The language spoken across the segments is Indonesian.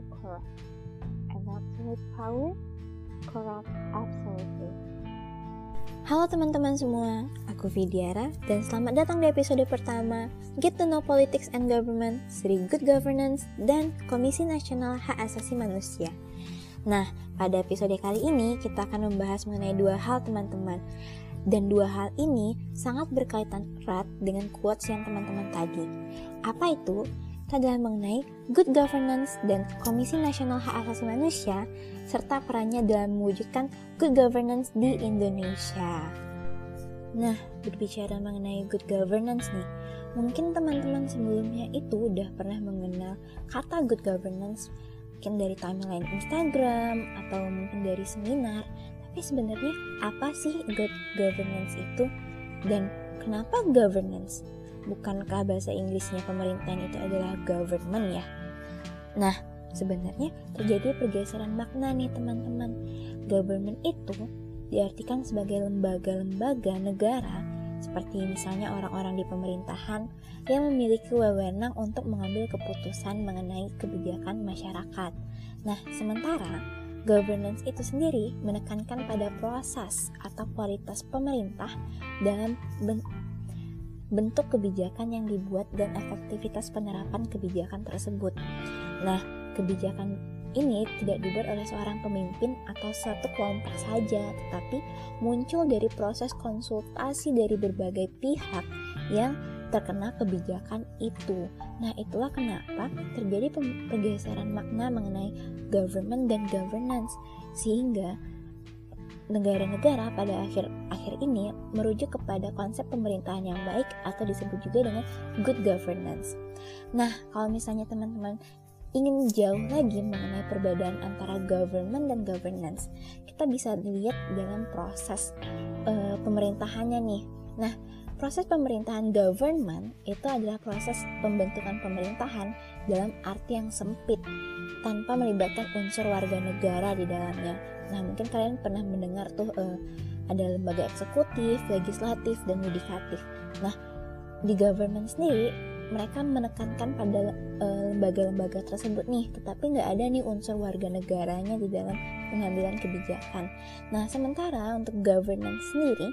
to. And absolute power, corrupt absolutely. Halo teman-teman semua, aku Vidiara dan selamat datang di episode pertama Get to Know Politics and Government, Seri Good Governance, dan Komisi Nasional Hak Asasi Manusia. Nah, pada episode kali ini kita akan membahas mengenai dua hal teman-teman. Dan dua hal ini sangat berkaitan erat dengan quotes yang teman-teman tadi. Apa itu? Adalah mengenai good governance dan Komisi Nasional Hak Asasi Manusia serta perannya dalam mewujudkan good governance di Indonesia. Nah, berbicara mengenai good governance nih, mungkin teman-teman sebelumnya itu udah pernah mengenal kata good governance mungkin dari timeline Instagram atau mungkin dari seminar. Tapi sebenarnya apa sih good governance itu dan kenapa governance? Bukankah bahasa Inggrisnya pemerintahan itu adalah government ya? Nah, Sebenarnya terjadi pergeseran makna nih teman-teman. Government itu diartikan sebagai lembaga-lembaga negara seperti misalnya orang-orang di pemerintahan yang memiliki wewenang untuk mengambil keputusan mengenai kebijakan masyarakat. Nah, sementara governance itu sendiri menekankan pada proses atau kualitas pemerintah dalam bentuk kebijakan yang dibuat dan efektivitas penerapan kebijakan tersebut. Nah, kebijakan ini tidak dibuat oleh seorang pemimpin atau satu kelompok saja, tetapi muncul dari proses konsultasi dari berbagai pihak yang terkena kebijakan itu. Nah, itulah kenapa terjadi pergeseran makna mengenai government dan governance, sehingga negara-negara pada akhir akhir ini merujuk kepada konsep pemerintahan yang baik atau disebut juga dengan good governance. Nah, kalau misalnya teman-teman ingin jauh lagi mengenai perbedaan antara government dan governance, kita bisa lihat dalam proses uh, pemerintahannya nih. Nah, proses pemerintahan government itu adalah proses pembentukan pemerintahan dalam arti yang sempit tanpa melibatkan unsur warga negara di dalamnya. Nah, mungkin kalian pernah mendengar tuh uh, ada lembaga eksekutif, legislatif, dan yudikatif. Nah, di government sendiri mereka menekankan pada eh, lembaga-lembaga tersebut nih, tetapi nggak ada nih unsur warga negaranya di dalam pengambilan kebijakan. Nah, sementara untuk governance sendiri,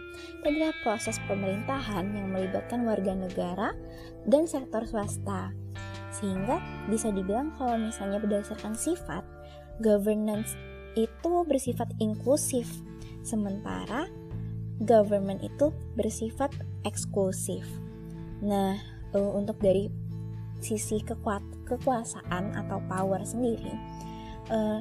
adalah proses pemerintahan yang melibatkan warga negara dan sektor swasta. Sehingga bisa dibilang kalau misalnya berdasarkan sifat, governance itu bersifat inklusif, sementara government itu bersifat eksklusif. Nah, uh, untuk dari sisi kekuat kekuasaan atau power sendiri uh,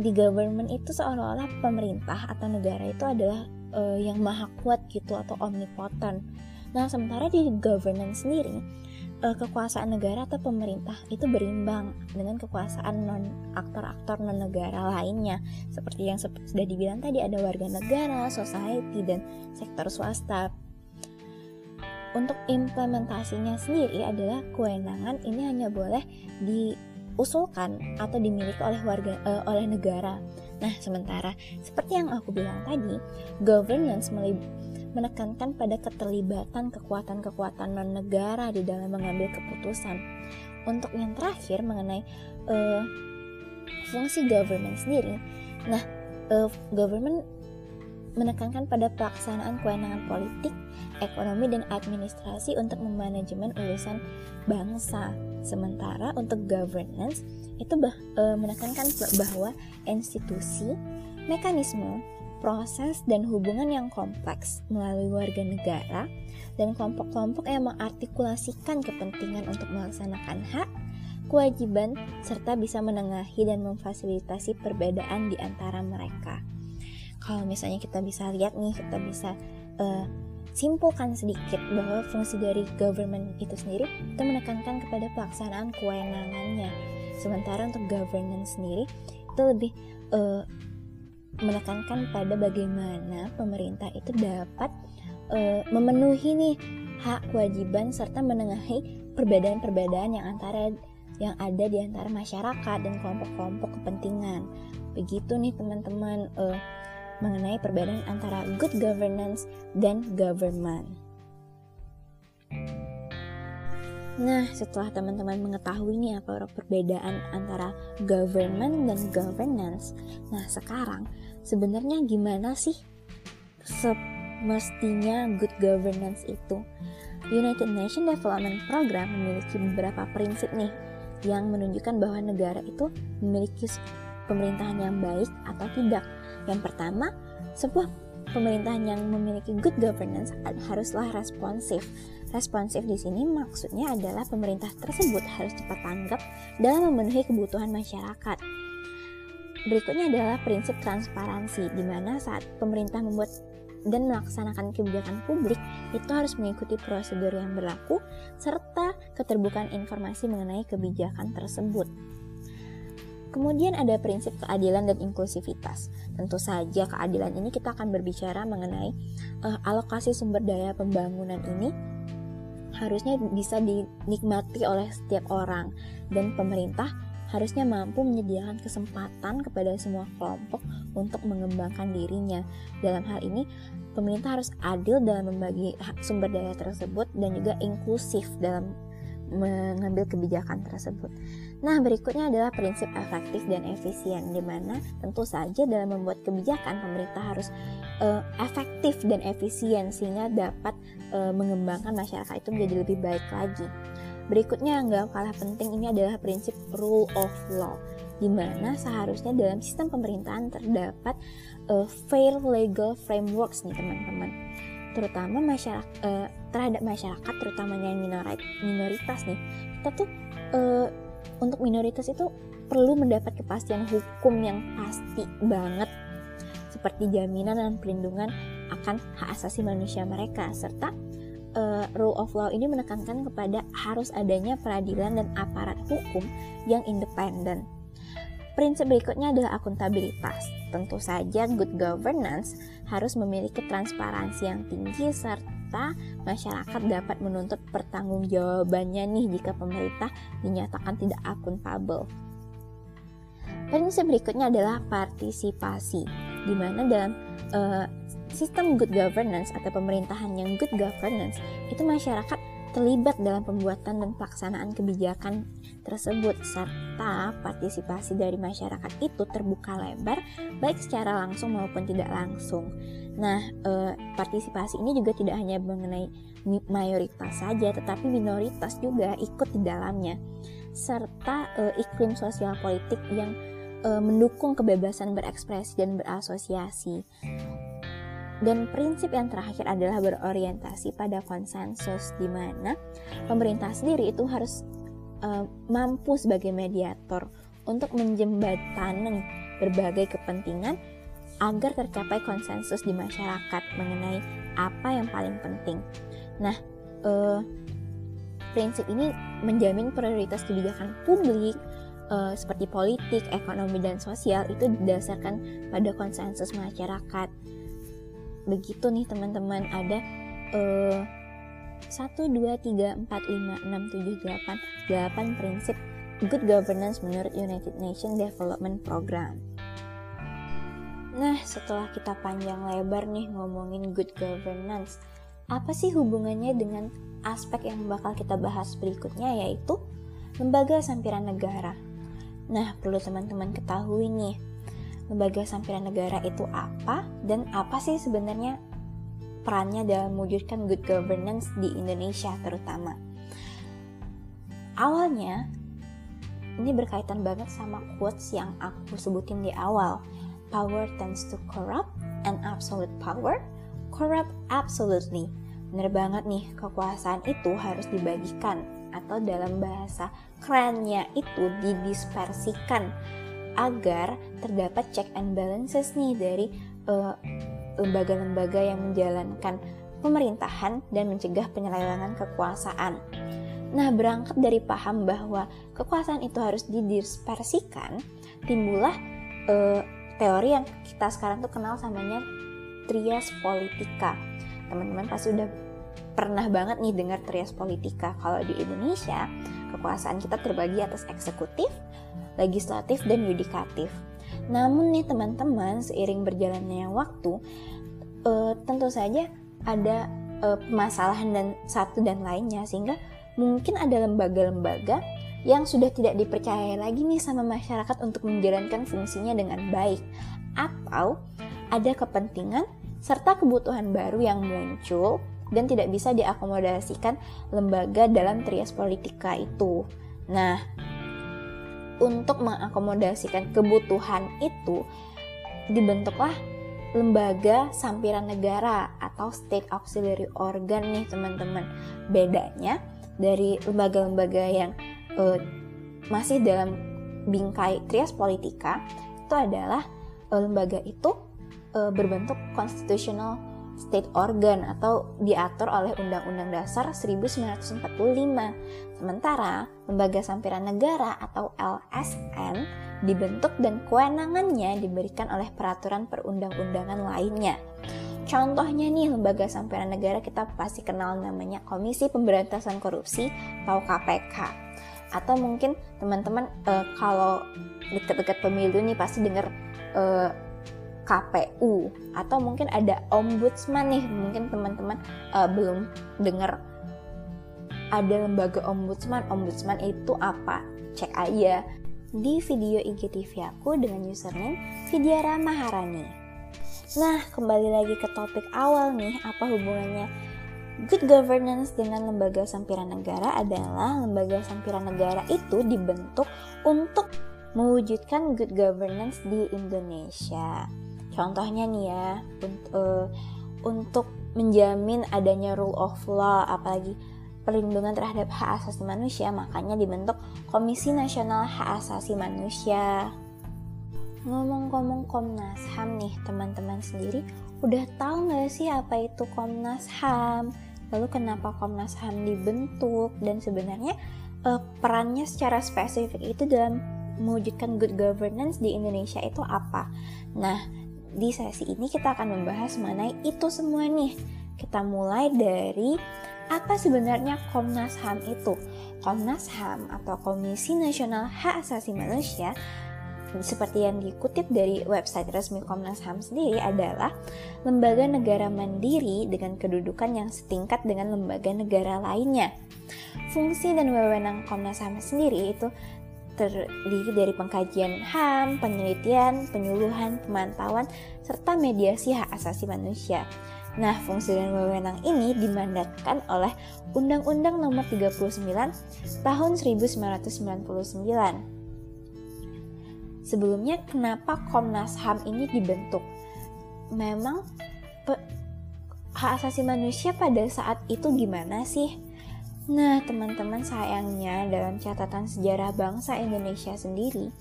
di government itu seolah-olah pemerintah atau negara itu adalah uh, yang maha kuat gitu atau omnipotent. Nah sementara di governance sendiri uh, kekuasaan negara atau pemerintah itu berimbang dengan kekuasaan non aktor-aktor non negara lainnya seperti yang sudah dibilang tadi ada warga negara, society dan sektor swasta untuk implementasinya sendiri adalah kewenangan ini hanya boleh diusulkan atau dimiliki oleh warga uh, oleh negara. Nah, sementara seperti yang aku bilang tadi, governance menekankan pada keterlibatan kekuatan-kekuatan non negara di dalam mengambil keputusan. Untuk yang terakhir mengenai uh, fungsi government sendiri, nah uh, government menekankan pada pelaksanaan kewenangan politik, ekonomi, dan administrasi untuk memanajemen urusan bangsa. Sementara untuk governance itu bah, e, menekankan bahwa institusi, mekanisme, proses, dan hubungan yang kompleks melalui warga negara dan kelompok-kelompok yang mengartikulasikan kepentingan untuk melaksanakan hak, kewajiban, serta bisa menengahi dan memfasilitasi perbedaan di antara mereka kalau misalnya kita bisa lihat nih kita bisa uh, simpulkan sedikit bahwa fungsi dari government itu sendiri itu menekankan kepada pelaksanaan kewenangannya. Sementara untuk governance sendiri itu lebih uh, menekankan pada bagaimana pemerintah itu dapat uh, memenuhi nih hak kewajiban serta menengahi perbedaan-perbedaan yang antara yang ada di antara masyarakat dan kelompok-kelompok kepentingan. Begitu nih teman-teman uh, mengenai perbedaan antara good governance dan government. Nah, setelah teman-teman mengetahui nih apa perbedaan antara government dan governance, nah sekarang sebenarnya gimana sih semestinya good governance itu? United Nations Development Program memiliki beberapa prinsip nih yang menunjukkan bahwa negara itu memiliki pemerintahan yang baik atau tidak. Yang pertama, sebuah pemerintahan yang memiliki good governance haruslah responsif. Responsif di sini maksudnya adalah pemerintah tersebut harus cepat tanggap dalam memenuhi kebutuhan masyarakat. Berikutnya adalah prinsip transparansi, di mana saat pemerintah membuat dan melaksanakan kebijakan publik itu harus mengikuti prosedur yang berlaku serta keterbukaan informasi mengenai kebijakan tersebut. Kemudian ada prinsip keadilan dan inklusivitas. Tentu saja keadilan ini kita akan berbicara mengenai uh, alokasi sumber daya pembangunan ini harusnya bisa dinikmati oleh setiap orang dan pemerintah harusnya mampu menyediakan kesempatan kepada semua kelompok untuk mengembangkan dirinya. Dalam hal ini, pemerintah harus adil dalam membagi sumber daya tersebut dan juga inklusif dalam mengambil kebijakan tersebut. Nah, berikutnya adalah prinsip efektif dan efisien, di mana tentu saja dalam membuat kebijakan pemerintah harus uh, efektif dan efisien sehingga dapat uh, mengembangkan masyarakat itu menjadi lebih baik lagi. Berikutnya yang gak kalah penting ini adalah prinsip rule of law, di mana seharusnya dalam sistem pemerintahan terdapat uh, fair legal frameworks nih teman-teman terutama masyarakat terhadap masyarakat terutamanya yang minoritas nih kita tuh uh, untuk minoritas itu perlu mendapat kepastian hukum yang pasti banget seperti jaminan dan perlindungan akan hak asasi manusia mereka serta uh, rule of law ini menekankan kepada harus adanya peradilan dan aparat hukum yang independen. Prinsip berikutnya adalah akuntabilitas. Tentu saja good governance harus memiliki transparansi yang tinggi serta masyarakat dapat menuntut pertanggungjawabannya nih jika pemerintah dinyatakan tidak akuntabel. Prinsip berikutnya adalah partisipasi, di mana dalam uh, sistem good governance atau pemerintahan yang good governance itu masyarakat terlibat dalam pembuatan dan pelaksanaan kebijakan tersebut serta partisipasi dari masyarakat itu terbuka lebar baik secara langsung maupun tidak langsung. Nah, eh, partisipasi ini juga tidak hanya mengenai mayoritas saja tetapi minoritas juga ikut di dalamnya serta eh, iklim sosial politik yang eh, mendukung kebebasan berekspresi dan berasosiasi. Dan prinsip yang terakhir adalah berorientasi pada konsensus di mana pemerintah sendiri itu harus uh, mampu sebagai mediator untuk menjembatani berbagai kepentingan agar tercapai konsensus di masyarakat mengenai apa yang paling penting. Nah, uh, prinsip ini menjamin prioritas kebijakan publik uh, seperti politik, ekonomi, dan sosial itu didasarkan pada konsensus masyarakat begitu nih teman-teman. Ada uh, 1, 2, 3, 4, 5, 6, 7, 8 8 prinsip good governance menurut United Nations Development Program. Nah setelah kita panjang lebar nih ngomongin good governance apa sih hubungannya dengan aspek yang bakal kita bahas berikutnya yaitu lembaga sampiran negara? Nah perlu teman-teman ketahui nih lembaga sampiran negara itu apa dan apa sih sebenarnya perannya dalam mewujudkan good governance di Indonesia terutama. Awalnya ini berkaitan banget sama quotes yang aku sebutin di awal. Power tends to corrupt and absolute power corrupt absolutely. Bener banget nih, kekuasaan itu harus dibagikan atau dalam bahasa kerennya itu didispersikan agar terdapat check and balances nih dari lembaga lembaga-lembaga yang menjalankan pemerintahan dan mencegah penyelewengan kekuasaan. Nah, berangkat dari paham bahwa kekuasaan itu harus didispersikan, timbullah uh, teori yang kita sekarang tuh kenal samanya trias politika. Teman-teman pasti udah pernah banget nih dengar trias politika. Kalau di Indonesia, kekuasaan kita terbagi atas eksekutif, legislatif, dan yudikatif. Namun nih teman-teman, seiring berjalannya waktu, uh, tentu saja ada uh, permasalahan dan satu dan lainnya sehingga mungkin ada lembaga-lembaga yang sudah tidak dipercaya lagi nih sama masyarakat untuk menjalankan fungsinya dengan baik atau ada kepentingan serta kebutuhan baru yang muncul dan tidak bisa diakomodasikan lembaga dalam trias politika itu. Nah, untuk mengakomodasikan kebutuhan itu dibentuklah lembaga sampiran negara atau state auxiliary organ nih teman-teman. Bedanya dari lembaga-lembaga yang uh, masih dalam bingkai trias politika itu adalah uh, lembaga itu uh, berbentuk constitutional state organ atau diatur oleh Undang-Undang Dasar 1945. Sementara lembaga sampiran negara atau LSN dibentuk dan kewenangannya diberikan oleh peraturan perundang-undangan lainnya. Contohnya nih lembaga sampiran negara kita pasti kenal namanya Komisi Pemberantasan Korupsi atau KPK. Atau mungkin teman-teman uh, kalau dekat-dekat pemilu nih pasti dengar uh, KPU atau mungkin ada ombudsman nih mungkin teman-teman uh, belum dengar ada lembaga ombudsman. Ombudsman itu apa? Cek aja. Di video IGTV aku dengan username Vidyara Maharani nah kembali lagi ke topik awal nih apa hubungannya? Good governance dengan lembaga sampiran negara adalah lembaga sampiran negara itu dibentuk untuk mewujudkan good governance di Indonesia. Contohnya nih ya, untuk, eh, untuk menjamin adanya rule of law, apalagi perlindungan terhadap hak asasi manusia, makanya dibentuk Komisi Nasional Hak Asasi Manusia. Ngomong-ngomong Komnas HAM nih, teman-teman sendiri udah tahu nggak sih apa itu Komnas HAM? Lalu kenapa Komnas HAM dibentuk dan sebenarnya uh, perannya secara spesifik itu dalam mewujudkan good governance di Indonesia itu apa? Nah, di sesi ini kita akan membahas mengenai itu semua nih. Kita mulai dari apa sebenarnya Komnas HAM itu? Komnas HAM atau Komisi Nasional Hak Asasi Manusia seperti yang dikutip dari website resmi Komnas HAM sendiri adalah lembaga negara mandiri dengan kedudukan yang setingkat dengan lembaga negara lainnya. Fungsi dan wewenang Komnas HAM sendiri itu terdiri dari pengkajian HAM, penelitian, penyuluhan, pemantauan, serta mediasi hak asasi manusia. Nah, fungsi dan wewenang ini dimandatkan oleh Undang-Undang Nomor 39 Tahun 1999. Sebelumnya, kenapa Komnas HAM ini dibentuk? Memang hak asasi manusia pada saat itu gimana sih? Nah, teman-teman sayangnya dalam catatan sejarah bangsa Indonesia sendiri,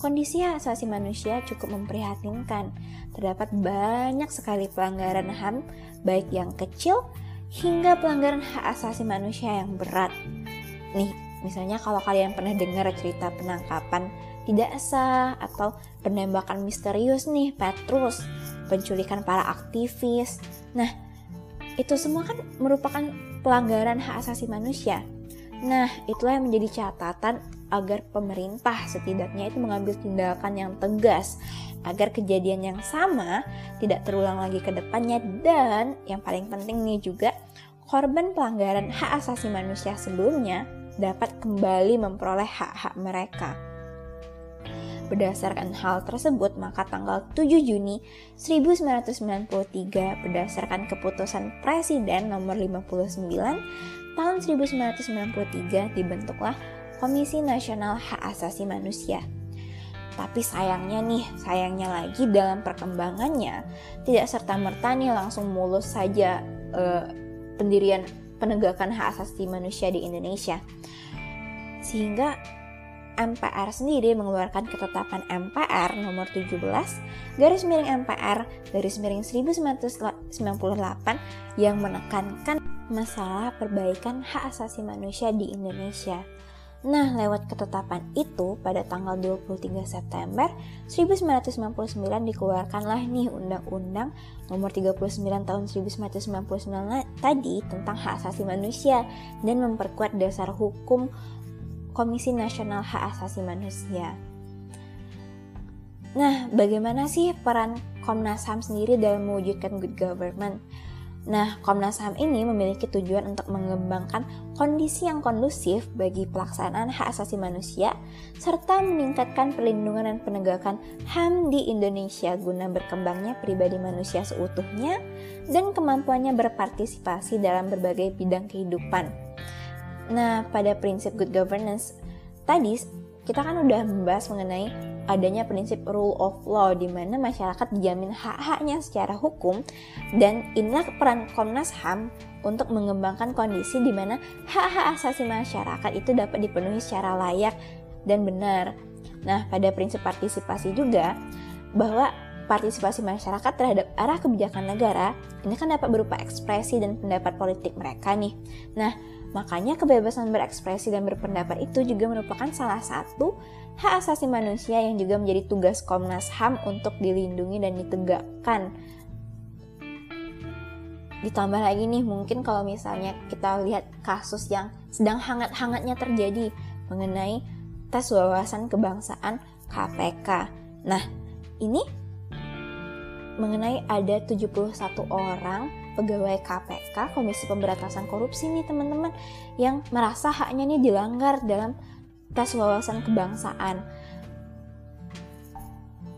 kondisi hak asasi manusia cukup memprihatinkan. Terdapat banyak sekali pelanggaran HAM, baik yang kecil hingga pelanggaran hak asasi manusia yang berat. Nih, misalnya kalau kalian pernah dengar cerita penangkapan tidak sah atau penembakan misterius nih Petrus, penculikan para aktivis. Nah, itu semua kan merupakan pelanggaran hak asasi manusia. Nah, itulah yang menjadi catatan agar pemerintah setidaknya itu mengambil tindakan yang tegas agar kejadian yang sama tidak terulang lagi ke depannya dan yang paling penting nih juga korban pelanggaran hak asasi manusia sebelumnya dapat kembali memperoleh hak-hak mereka. Berdasarkan hal tersebut, maka tanggal 7 Juni 1993 berdasarkan keputusan Presiden nomor 59 tahun 1993 dibentuklah Komisi Nasional Hak Asasi Manusia. Tapi sayangnya nih, sayangnya lagi dalam perkembangannya tidak serta-merta nih langsung mulus saja uh, pendirian penegakan hak asasi manusia di Indonesia. Sehingga MPR sendiri mengeluarkan ketetapan MPR nomor 17 garis miring MPR garis miring 1998 yang menekankan masalah perbaikan hak asasi manusia di Indonesia. Nah, lewat ketetapan itu pada tanggal 23 September 1999 dikeluarkanlah nih Undang-Undang nomor 39 tahun 1999 tadi tentang hak asasi manusia dan memperkuat dasar hukum Komisi Nasional Hak Asasi Manusia. Nah, bagaimana sih peran Komnas HAM sendiri dalam mewujudkan good government? Nah, Komnas HAM ini memiliki tujuan untuk mengembangkan kondisi yang kondusif bagi pelaksanaan hak asasi manusia serta meningkatkan perlindungan dan penegakan HAM di Indonesia guna berkembangnya pribadi manusia seutuhnya dan kemampuannya berpartisipasi dalam berbagai bidang kehidupan. Nah, pada prinsip good governance tadi kita kan udah membahas mengenai adanya prinsip rule of law di mana masyarakat dijamin hak-haknya secara hukum dan inilah peran Komnas HAM untuk mengembangkan kondisi di mana hak-hak asasi masyarakat itu dapat dipenuhi secara layak dan benar. Nah, pada prinsip partisipasi juga bahwa partisipasi masyarakat terhadap arah kebijakan negara ini kan dapat berupa ekspresi dan pendapat politik mereka nih. Nah, Makanya kebebasan berekspresi dan berpendapat itu juga merupakan salah satu hak asasi manusia yang juga menjadi tugas Komnas HAM untuk dilindungi dan ditegakkan. Ditambah lagi nih mungkin kalau misalnya kita lihat kasus yang sedang hangat-hangatnya terjadi mengenai tes wawasan kebangsaan KPK. Nah, ini mengenai ada 71 orang pegawai KPK Komisi Pemberantasan Korupsi nih teman-teman yang merasa haknya nih dilanggar dalam tes wawasan kebangsaan.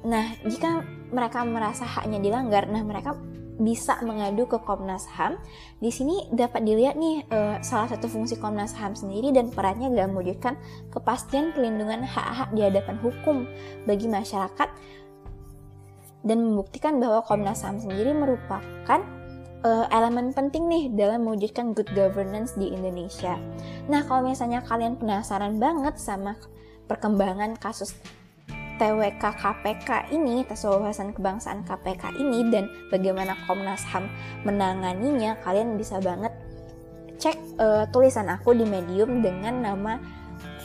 Nah, jika mereka merasa haknya dilanggar, nah mereka bisa mengadu ke Komnas HAM. Di sini dapat dilihat nih e, salah satu fungsi Komnas HAM sendiri dan perannya dalam mewujudkan kepastian pelindungan hak-hak di hadapan hukum bagi masyarakat dan membuktikan bahwa Komnas HAM sendiri merupakan uh, elemen penting nih dalam mewujudkan good governance di Indonesia. Nah, kalau misalnya kalian penasaran banget sama perkembangan kasus TWK KPK ini, tes wawasan kebangsaan KPK ini dan bagaimana Komnas HAM menanganinya, kalian bisa banget cek uh, tulisan aku di Medium dengan nama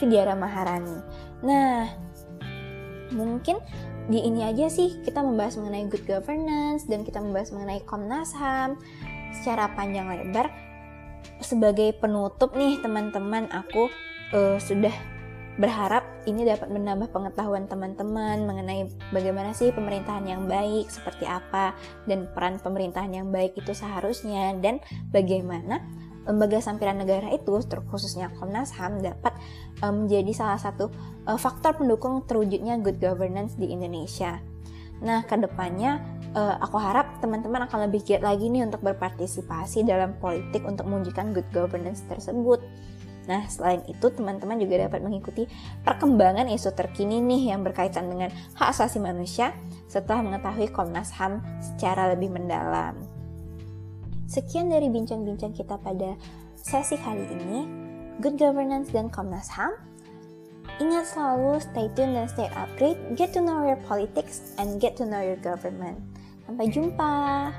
Vidyara Maharani. Nah, mungkin di ini aja sih kita membahas mengenai good governance dan kita membahas mengenai Komnas HAM secara panjang lebar. Sebagai penutup nih teman-teman, aku uh, sudah berharap ini dapat menambah pengetahuan teman-teman mengenai bagaimana sih pemerintahan yang baik seperti apa dan peran pemerintahan yang baik itu seharusnya dan bagaimana lembaga sampiran negara itu, terkhususnya Komnas HAM, dapat menjadi salah satu uh, faktor pendukung terwujudnya good governance di Indonesia. Nah, ke depannya uh, aku harap teman-teman akan lebih giat lagi nih untuk berpartisipasi dalam politik untuk mewujudkan good governance tersebut. Nah, selain itu teman-teman juga dapat mengikuti perkembangan isu terkini nih yang berkaitan dengan hak asasi manusia setelah mengetahui Komnas HAM secara lebih mendalam. Sekian dari bincang-bincang kita pada sesi kali ini. Good governance dan Komnas HAM. Ingat selalu stay tune dan stay upgrade, get to know your politics and get to know your government. Sampai jumpa.